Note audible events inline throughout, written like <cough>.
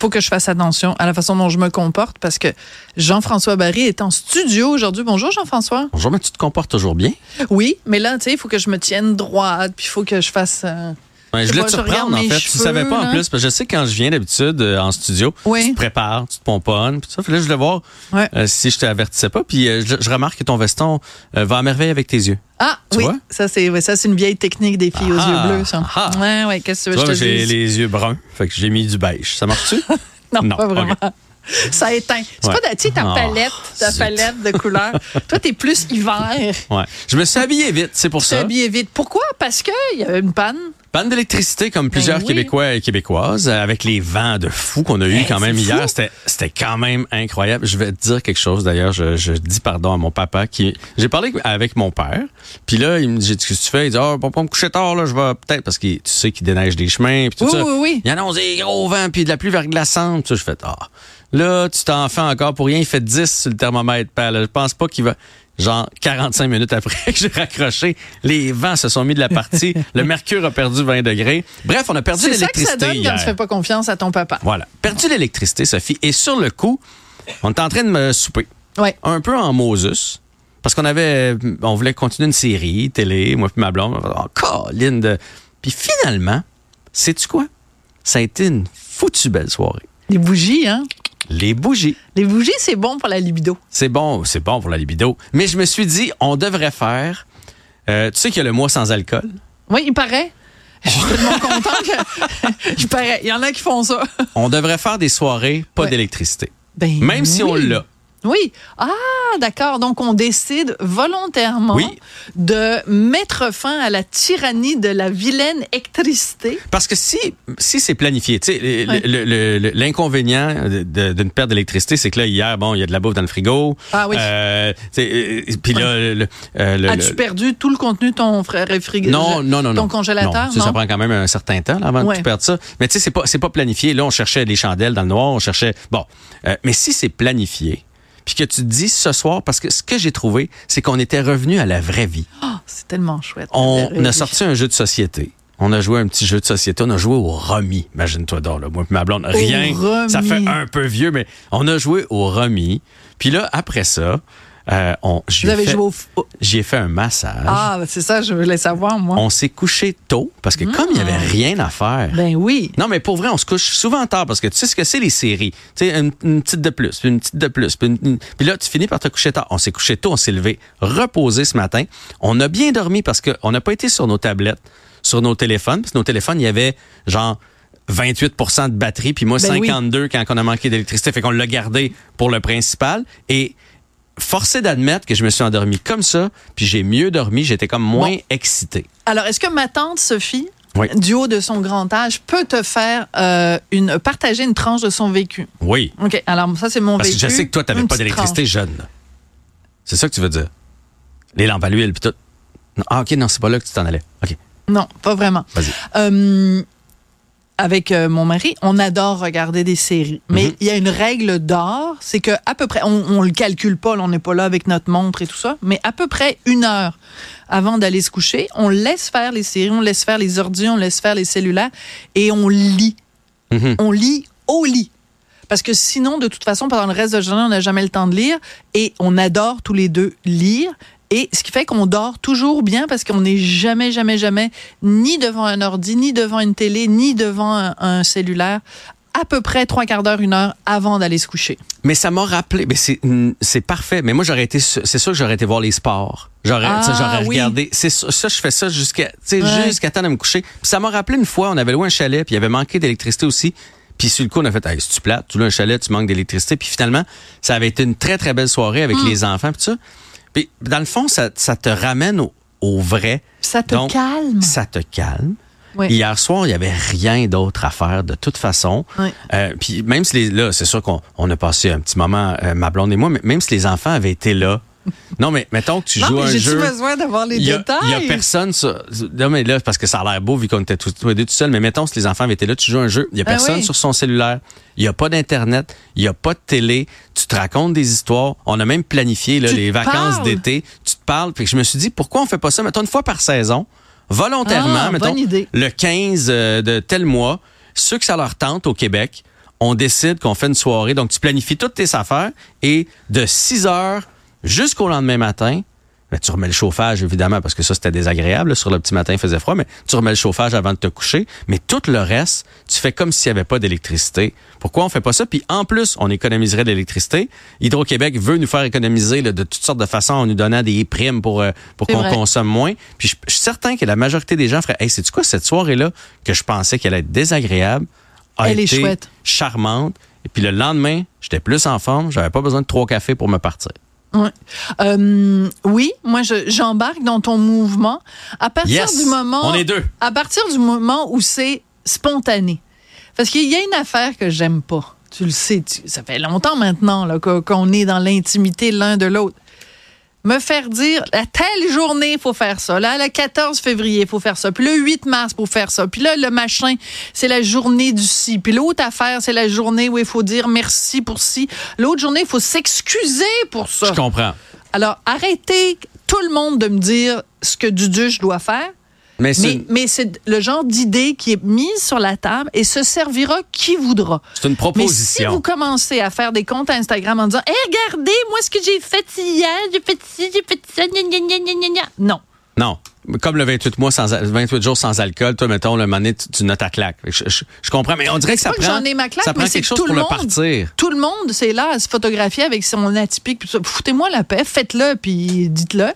Faut que je fasse attention à la façon dont je me comporte parce que Jean-François Barry est en studio aujourd'hui. Bonjour Jean-François. Bonjour, mais tu te comportes toujours bien? Oui, mais là, tu sais, il faut que je me tienne droite, puis il faut que je fasse... euh, Ouais, je voulais te surprendre, en fait. Tu cheveux, savais pas en plus, parce que je sais que quand je viens d'habitude euh, en studio, Oui. tu te prépares, tu te pomponnes, puis ça. Puis là, je voulais voir Ouais. euh, si je t'avertissais pas. Puis euh, je, je remarque que ton veston euh, va à merveille avec tes yeux. Ah, Tu oui, vois? ça c'est ouais, ça c'est une vieille technique des filles aux Ah, yeux bleus, ça. ah. Ouais, ouais, qu'est-ce que tu Tu veux que je te j'ai les yeux bruns, fait que j'ai mis du beige. Ça marche-tu? <laughs> Non, Non, pas vraiment. Ça éteint. C'est Ouais. pas tu sais, ta Ah, palette, ta palette de couleurs. <laughs> Toi, t'es plus hiver. ouais. Je me suis habillé vite, c'est pour Tu ça. t'habillais vite. Pourquoi? Parce qu'il y avait une panne. Panne d'électricité comme plusieurs Ben oui. Québécois et Québécoises, euh, avec les vents de fou qu'on a eu Ben, quand même hier. C'était, c'était quand même incroyable. Je vais te dire quelque chose d'ailleurs. Je, je dis pardon à mon papa qui. J'ai parlé avec mon père. Puis là, il me dit Qu'est-ce que tu fais? Il dit Ah, pour pas me coucher tard, là, je vais peut-être. Parce que tu sais qu'il déneige des chemins. Puis tout Oui, ça. oui, oui. Il annonce des gros vents, puis de la pluie verglaçante. Puis ça, je fais Ah. Là, tu t'en fais encore pour rien. Il fait 10 sur le thermomètre. père, là. Je pense pas qu'il va. Genre 45 minutes après <laughs> que j'ai raccroché, les vents se sont mis de la partie. <laughs> le mercure a perdu 20 degrés. Bref, on a perdu C'est ça que ça l'électricité donne quand hier. tu fais pas confiance à ton papa. Voilà. Perdu l'électricité, Sophie. Et sur le coup, on était en train de me souper. Ouais. Un peu en Moses. Parce qu'on avait, on voulait continuer une série, télé, moi puis ma blonde. Oh, Colin de... Puis finalement, sais-tu quoi? Ça a été une foutue belle soirée. Les bougies, hein? Les bougies. Les bougies, c'est bon pour la libido. C'est bon, c'est bon pour la libido. Mais je me suis dit, on devrait faire, euh, tu sais qu'il y a le mois sans alcool? Oui, il paraît. Je suis tellement contente que. <laughs> il paraît. Il y en a qui font ça. On devrait faire des soirées, pas Ouais. d'électricité. Ben Même si on l'a. Oui. Ah, d'accord. Donc, on décide volontairement Oui. de mettre fin à la tyrannie de la vilaine électricité. Parce que si, si c'est planifié, tu sais, l'inconvénient d'une perte d'électricité, c'est que là, hier, bon, il y a de la bouffe dans le frigo. Ah oui. Euh, euh, Puis là, le, le- euh, le- As-tu perdu tout le contenu de ton frère réfrigérateur? non, non, non, non. Ton congélateur? Non, Non. Ça prend quand même un certain temps là, avant Ouais. que tu perdes ça. Mais tu sais, c'est pas, c'est pas planifié. Là, on cherchait des chandelles dans le noir, on cherchait. Bon, Euh, mais si c'est planifié, puis que tu te dis ce soir, parce que ce que j'ai trouvé, c'est qu'on était revenu à la vraie vie. Ah, c'est tellement chouette. On a sorti un jeu de société. On a joué un petit jeu de société. On a joué au Romy. Imagine-toi donc, là. Moi et ma blonde, rien. Ça fait un peu vieux, mais on a joué au Romy. Puis là, après ça, euh, on, Vous avez fait- joué au. j'y ai fait un massage. Ah, c'est ça, je voulais savoir, moi. On s'est couché tôt parce que comme il y avait rien à faire. Ben oui. Non, mais pour vrai, on se couche souvent tard parce que tu sais ce que c'est les séries? Tu sais, une, une petite de plus, puis une petite de plus. Puis, une- puis là, tu finis par te coucher tard. On s'est couché tôt, on s'est levé reposé ce matin. On a bien dormi parce qu'on n'a pas été sur nos tablettes, sur nos téléphones. Parce que nos téléphones, il y avait genre 28% de batterie, puis moi Ben oui. 52 quand on a manqué d'électricité. Fait qu'on l'a gardé pour le principal. Et forcé d'admettre que je me suis endormi comme ça, puis j'ai mieux dormi, j'étais comme moins Bon. excité. Alors, est-ce que ma tante Sophie, Oui. du haut de son grand âge, peut te faire euh, une partager une tranche de son vécu? Oui. OK, alors ça, c'est mon Parce que vécu. je sais que toi, tu n'avais pas d'électricité jeune. C'est ça que tu veux dire? Les lampes à l'huile, puis tout. Ah, OK, non, c'est pas là que tu t'en allais. OK. Non, pas vraiment. vas-y. Euh, avec euh, mon mari, on adore regarder des séries. Mais Mhm. il y a une règle d'or, c'est que à peu près, on, on le calcule pas, là, on n'est pas là avec notre montre et tout ça, mais à peu près une heure avant d'aller se coucher, on laisse faire les séries, on laisse faire les ordi, on laisse faire les cellulaires et on lit. Mhm. On lit au lit. Parce que sinon, de toute façon, pendant le reste de la journée, on n'a jamais le temps de lire et on adore tous les deux lire. Et ce qui fait qu'on dort toujours bien parce qu'on n'est jamais, jamais, jamais ni devant un ordi, ni devant une télé, ni devant un, un cellulaire à peu près trois quarts d'heure, une heure avant d'aller se coucher. Mais ça m'a rappelé, mais c'est mm, c'est parfait. Mais moi, j'aurais été, c'est sûr que j'aurais été voir les sports. J'aurais, Ah, oui. regardé. C'est ça, je fais ça jusqu'à, tu sais, Ouais. jusqu'à temps de me coucher. Puis ça m'a rappelé une fois, on avait loué un chalet, puis il y avait manqué d'électricité aussi. Puis sur le coup, on a fait, hey, si tu plates, tu loues un chalet, tu manques d'électricité. Puis finalement, ça avait été une très, très belle soirée avec Hmm. les enfants, puis ça. Puis dans le fond, ça, ça te ramène au, au vrai. Ça te Donc, calme. Ça te calme. Oui. Hier soir, il y avait rien d'autre à faire de toute façon. Oui. Euh, puis même si les, là, c'est sûr qu'on on a passé un petit moment, euh, ma blonde et moi, mais même si les enfants avaient été là, Non, mais mettons que tu Non, joues mais un j'ai-tu jeu. besoin d'avoir les Il y, a, détails? il y a personne sur. Non, mais là, parce que ça a l'air beau vu qu'on était tous, tous les deux tout seuls. Mais mettons, si les enfants avaient été là, tu joues un jeu. Il y a Ah personne oui. sur son cellulaire. Il y a pas d'Internet. Il y a pas de télé. Tu te racontes des histoires. On a même planifié là, les vacances d'été. Tu te parles. Que je me suis dit, pourquoi on fait pas ça, mettons, une fois par saison, volontairement, Ah, mettons, bonne idée. le 15 euh, de tel mois, ceux que ça leur tente au Québec, on décide qu'on fait une soirée. Donc, tu planifies toutes tes affaires et de 6 heures jusqu'au lendemain matin, tu remets le chauffage, évidemment, parce que ça, c'était désagréable. Sur le petit matin, il faisait froid, mais tu remets le chauffage avant de te coucher. Mais tout le reste, tu fais comme s'il n'y avait pas d'électricité. Pourquoi on fait pas ça? Puis en plus, on économiserait de l'électricité. Hydro-Québec veut nous faire économiser là, de toutes sortes de façons en nous donnant des primes pour, euh, pour qu'on consomme moins. Puis je, je suis certain que la majorité des gens feraient Hey, c'est-tu quoi cette soirée-là que je pensais qu'elle allait être désagréable? a Elle est chouette. charmante. Et puis le lendemain, j'étais plus en forme. J'avais pas besoin de trois cafés pour me partir. Ouais. Euh, oui, moi je- j'embarque dans ton mouvement à partir Yes! du moment On est deux. à partir du moment où c'est spontané. Parce qu'il y a une affaire que j'aime pas. Tu le sais, tu- ça fait longtemps maintenant qu'on est dans l'intimité l'un de l'autre. Me faire dire, à telle journée, il faut faire ça. Là, le 14 février, il faut faire ça. Puis le 8 mars, faut faire ça. Puis là, le machin, c'est la journée du ci. Puis l'autre affaire, c'est la journée où il faut dire merci pour ci. L'autre journée, il faut s'excuser pour ça. Je comprends. Alors, arrêtez tout le monde de me dire ce que Duduche doit faire. Mais c'est Mais, mais le genre d'idée qui est mise sur la table et se servira qui voudra. c'est une Mais si proposition. vous commencez à faire des comptes Instagram en disant Hé, regardez, moi, ce que j'ai fait hier, j'ai fait ci, j'ai fait ça, gna, gna, gna, gna, gna, gna. Non. Non. Comme le 28, mois sans, al- 28 jours sans alcool, toi, mettons, le donné, tu, tu notes ta claque. Je, je- je comprends, mais on dirait que ça que prend, j'en ai ma claque, ça prend quelque que chose tout pour le monde- partir. Tout le monde, c'est là à se photographier avec son atypique. Foutez-moi la paix, faites-le, puis dites-le.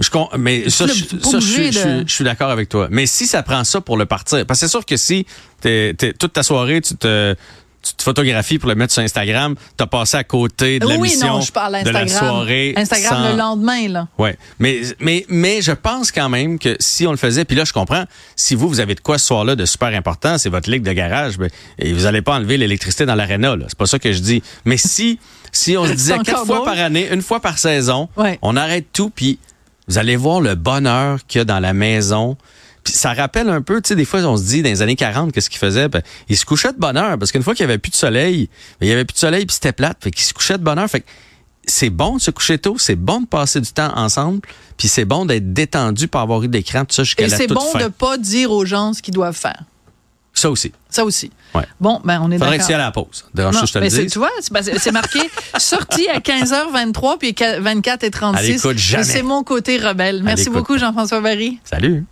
Je con- mais ça, je, ça, je suis, je je d'accord avec toi. Mais si ça prend ça pour le partir, parce que c'est sûr que si t'es, t'es- toute ta soirée, tu te, tu te photographies pour le mettre sur Instagram, t'as passé à côté de la oui, mission non, je parle de la Instagram. soirée. Instagram sans- le lendemain, là. Ouais, mais mais mais je pense quand même que si on le faisait, puis là je comprends, si vous vous avez de quoi ce soir-là de super important, c'est votre ligue de garage, ben, et vous allez pas enlever l'électricité dans l'aréna, là. C'est pas ça que je dis. Mais si si on se disait <laughs> quatre fois par année, une fois par saison, Ouais. on arrête tout, puis vous allez voir le bonheur qu'il y a dans la maison. Puis ça rappelle un peu, tu sais, des fois, on se dit, dans les années 40, qu'est-ce qu'ils faisaient? Ben, ils se couchaient de bonheur, parce qu'une fois qu'il y avait plus de soleil, ben, il y avait plus de soleil, puis c'était plate, fait qu'ils se couchaient de bonheur. Fait que c'est bon de se coucher tôt, c'est bon de passer du temps ensemble, puis c'est bon d'être détendu par avoir eu d'écran, tout ça jusqu'à Et la c'est toute bon fin. de pas dire aux gens ce qu'ils doivent faire. Ça aussi. Ça aussi. Ouais. Bon, ben, on est Faudrait que d'accord. y ailles à la pause. Non, que je te le mais c'est- dise. tu vois, c'est marqué <laughs> sortie à 15h23 puis 24 et 36. Elle écoute jamais. C'est mon côté rebelle. Merci beaucoup. Jean-François Barry. Salut.